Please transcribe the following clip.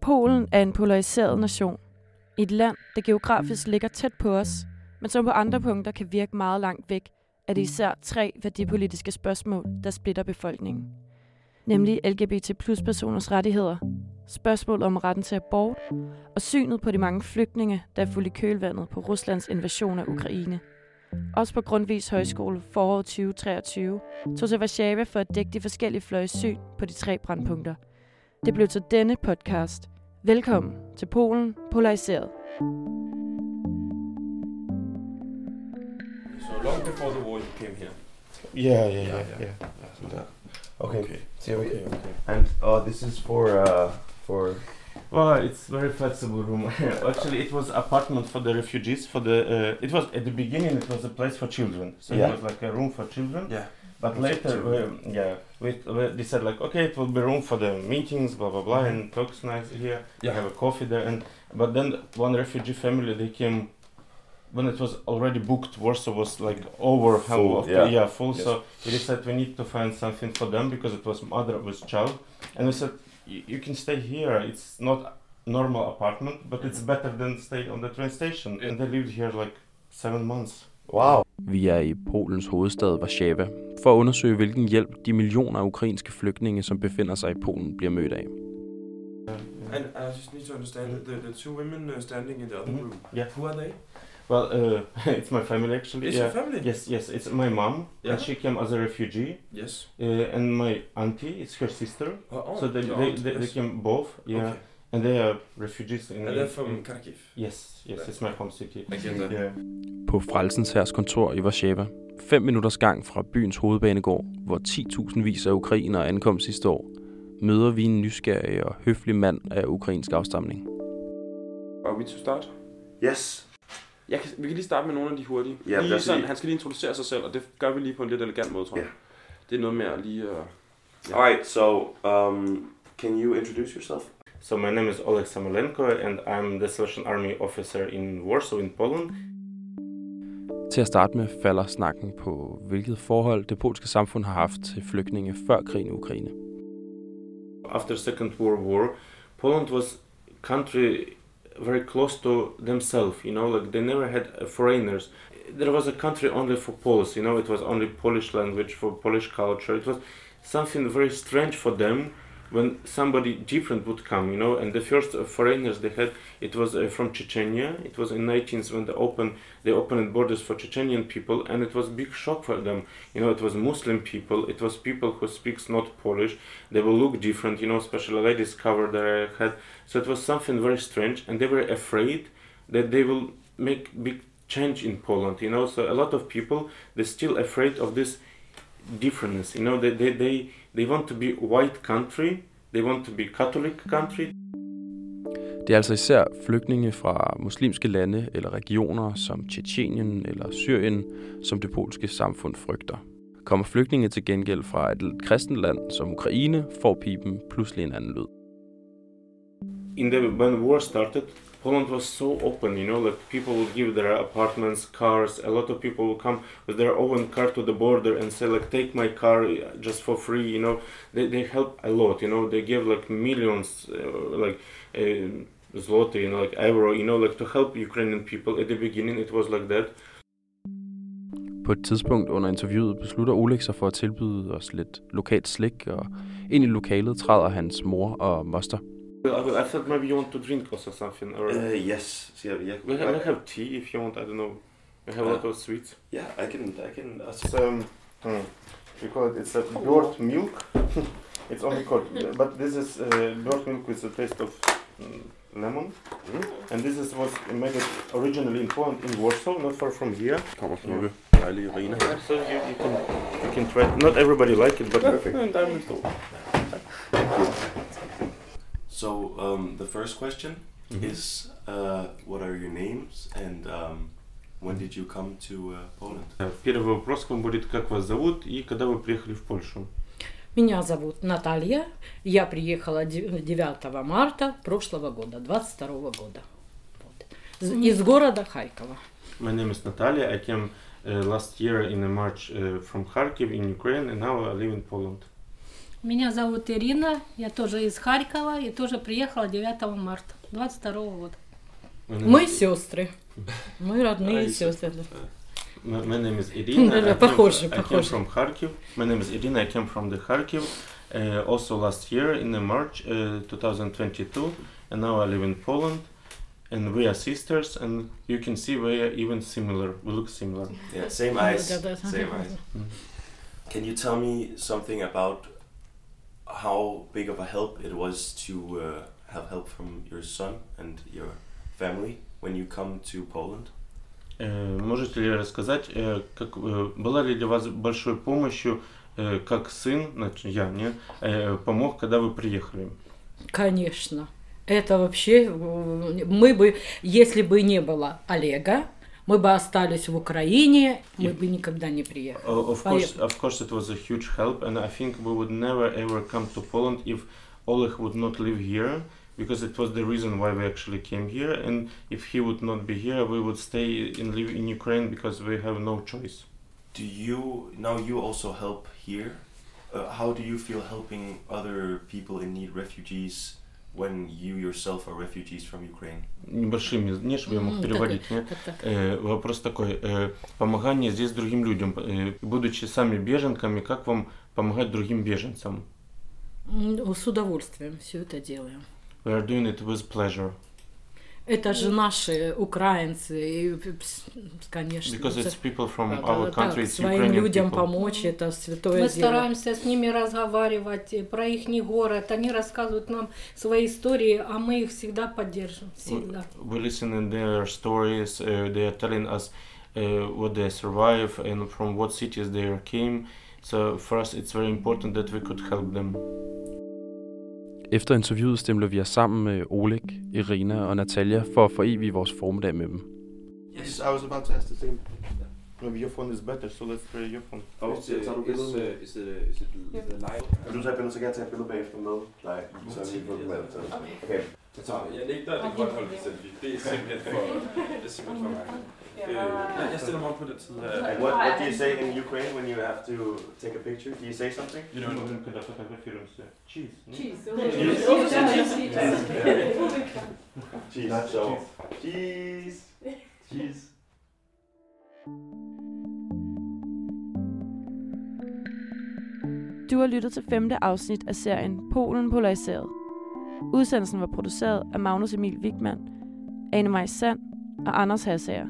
Polen er en polariseret nation. Et land, der geografisk ligger tæt på os, men som på andre punkter kan virke meget langt væk, er det især tre værdipolitiske spørgsmål, der splitter befolkningen. Nemlig LGBT plus personers rettigheder, spørgsmål om retten til abort og synet på de mange flygtninge, der er fuldt i kølvandet på Ruslands invasion af Ukraine. Også på Grundvis Højskole foråret 2023 tog til Warszawa for at dække de forskellige fløjes syn på de tre brandpunkter. Det blev til denne podcast. Velkommen til Polen Polariseret. So long before the war, you came here. Yeah, yeah, yeah, Yeah, yeah. yeah. yeah. Okay. Okay. See, we- Okay, okay. And uh, this is for uh, for Well, it's very flexible room. Actually, it was apartment for the refugees. For the uh, it was at the beginning it was a place for children. So Yeah. it was like a room for children. Yeah. But later, we, yeah, we, we they said like okay, it will be room for the meetings, blah blah blah, and talks nice here. Yeah. have a coffee there. And but then one refugee family they came when it was already booked. Warsaw was like over Full, of- yeah. yeah full. Yes. So we decided we need to find something for them because it was mother with child, and we said you can stay here. It's not normal apartment, but it's better than stay on the train station. Yeah. And they lived here like seven months. wow. Vi er i Polens hovedstad Warszawa for at undersøge, hvilken hjælp de millioner af ukrainske flygtninge, som befinder sig i Polen, bliver mødt af. And I just need to understand the, the two women uh, standing in the other Mhm. room. Yeah. Who are they? Well, uh, it's my family actually. It's yeah. your family. Yes, yes, it's my mom, Yeah. and she came as a refugee, Yes. uh, and my auntie is her sister. Oh, oh, so they, your they, aunt, they, they yes. came both, yeah, Okay. And they are refugees. In, And they're from Kharkiv. yes, yes, it's my home city. Yeah. På Frelsens Hærs kontor i Warszawa, 5 minutters gang fra byens hovedbanegård, hvor 10.000 vis af ukrainere ankom sidste år, møder vi en nysgerrig og høflig mand af ukrainsk afstamning. Are we to start? Yes. Jeg kan, vi kan lige starte med nogle af de hurtige. Ja, lige sådan, lige- han skal lige introducere sig selv, og det gør vi lige på en lidt elegant måde, tror jeg. Ja. Det er noget med at lige... Uh, All right. So, um, can you introduce yourself? So my name is Oleg Samolenko, and I'm the Salvation Army officer in Warsaw, in Poland. Til at starte med falder snakken på, hvilket forhold det polske samfund har haft til flygtninge før krigen i Ukraine. After Second World War, Poland was country very close to themselves. You know, like they never had foreigners. There was a country only for Poles. You know, it was only Polish language for Polish culture. It was something very strange for them when somebody different would come. You know, and the first foreigners they had it was uh, from Chechnya. It was in 19th when they opened they opened borders for Chechenian people, and it was big shock for them. You know, it was Muslim people. It was people who speaks not Polish they will look different, you know, especially ladies cover their head. So it was something very strange, and they were afraid that they will make big change in Poland, you know. So a lot of people they're still afraid of this difference, you know. They they they, they want to be white country, they want to be Catholic country. Det er altså især flygtninge fra muslimske lande eller regioner som Tjetjenien eller Syrien, som det polske samfund frygter. Kommer flygtninge til gengæld fra et kristent land som Ukraine, får pipen pludselig en anden lyd. in the when war started poland was so open you know like people would give their apartments cars a lot of people would come with their own car to the border and say like take my car uh, just for free you know. They, they help a lot you know. They give like millions uh, like uh, zloty you know like euro you know like to help ukrainian people. At the beginning it was like that. På et tidspunkt under interviewet beslutter Oleg sig for at tilbyde os lidt lokalt slik, og ind i lokalet træder hans mor og moster. I, I thought maybe you want to drink also something or Uh, yes. Yeah. Yeah. we, have, we have tea if you want i don't know we have a lot of sweets Yeah. I can. I can. Uh, It's um, hmm, we call it. It's a bird milk. it's only called, but this is uh, bird milk with a taste of mm, lemon, Mm. and this is was made it originally in Poland in Warsaw, not far from here. kommer smukke, dejlige. So you, you can you can try. Not everybody like it, but Perfect. So um, the first question Mhm. is, uh, what are your names and um, when did you come to uh, Poland? Первый вопрос к вам будет, как вас зовут и когда вы приехали в Польшу? Меня зовут Наталья. Я приехала де- 9 марта прошлого года, 22 года. Вот. Из города Харькова. My name is Natalia. I came uh, last year in March uh, from Kharkiv in Ukraine, and now I live in Poland. Меня зовут Ирина, я тоже из Харькова и тоже приехала 9 марта 22 года. Мы сестры. Мы родные сестры. My, name is Irina. Да, I, came, похоже, I came похоже. from Kharkiv. My name is Irina. I came from the Kharkiv. Uh, also last year in the March uh, 2022, and now I live in Poland. And we are sisters, and you can see we are even similar. We look similar. Yeah, same eyes. Same eyes. Mm. Can you tell me something about how big of a help it was to uh, have help from your son and your family when you come to Poland? Э, Можете ли рассказать, э, как, э, была ли для вас большой помощью, как сын, значит, я, не, помог, когда вы приехали? Конечно. Это вообще, мы бы, если бы не было Олега, мы бы остались в Украине, мы И- бы никогда не приехали. Uh, of course, Поехали. of course, it was a huge help, and I think we would never ever come to Poland if Oleg would not live here, because it was the reason why we actually came here. And if he would not be here, we would stay and live in Ukraine because we have no choice. Do you now you also help here? Uh, how do you feel helping other people in need, refugees, when you yourself are refugees from Ukraine? Небольшими, не чтобы я мог переводить, не? Так, так. Э, вопрос такой, э, помогание здесь другим людям, э, будучи сами беженками, как вам помогать другим беженцам? С удовольствием все это делаем. We are doing it with pleasure, Это же наши украинцы, и, конечно. because it's people from Да, our country, да, it's своим Ukrainian людям people. помочь, это святое Мы дело. стараемся с ними разговаривать э, про их город. Они рассказывают нам свои истории, а мы их всегда поддержим. Всегда. we listen in their stories uh, they are telling us uh, what they survive and from what cities they came so for us it's very important that we could help them Efter interviewet stemler vi os sammen med Oleg, Irina og Natalia for at forevige vores formiddag med dem. yes i was about to ask the same Maybe your phone is better, so let's try your phone. Og hvis det, tager du billede med... Is it, is it live? Vil du tage et billede, så kan jeg tage et billede bagefter med dig, så vi får dem alle sammen. Okay. Jeg, tager, jeg nægter det grønne hold for selfie. Det er simpelthen for, det er simpelthen for mig. Øh, jeg, jeg stiller mig op på den side her. And what, what do you say in Ukraine when you have to take a picture? Do you say something? You know, когда фотографируемся. Cheese. Cheese. So, cheese. Cheese. Du har lyttet til femte afsnit af serien Polen Polariseret. Udsendelsen var produceret af Magnus Emil Wigman, Anne Maj Sand og Anders Hassager.